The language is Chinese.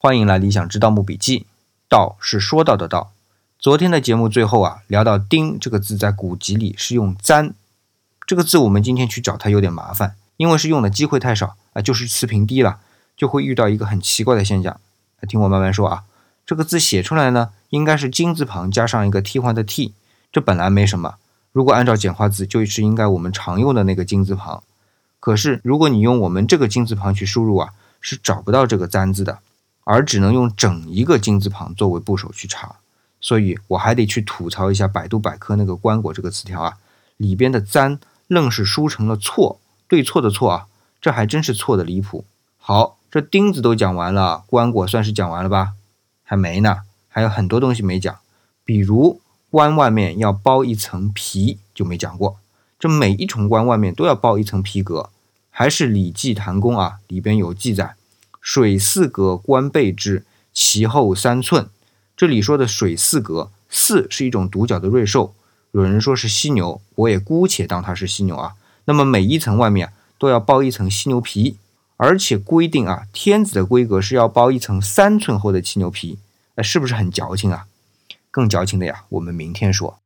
欢迎来理想之盗墓笔记。道是说到的道。昨天的节目最后啊，聊到“丁”这个字在古籍里是用“簪”这个字，我们今天去找它有点麻烦，因为是用的机会太少啊，就是词频低了，就会遇到一个很奇怪的现象。听我慢慢说啊，这个字写出来呢，应该是金字旁加上一个替换的“替”，这本来没什么。如果按照简化字，就是应该我们常用的那个金字旁。可是如果你用我们这个金字旁去输入啊，是找不到这个“簪”字的。而只能用整一个金字旁作为部首去查，所以我还得去吐槽一下百度百科那个“棺椁”这个词条啊，里边的“簪”愣是输成了“错”，对错的“错”啊，这还真是错的离谱。好，这钉子都讲完了，棺椁算是讲完了吧？还没呢，还有很多东西没讲，比如棺外面要包一层皮就没讲过，这每一重棺外面都要包一层皮革，还是《礼记檀公》啊里边有记载。水四格，官背之，其厚三寸。这里说的水四格，四是一种独角的瑞兽，有人说是犀牛，我也姑且当它是犀牛啊。那么每一层外面都要包一层犀牛皮，而且规定啊，天子的规格是要包一层三寸厚的犀牛皮，那是不是很矫情啊？更矫情的呀，我们明天说。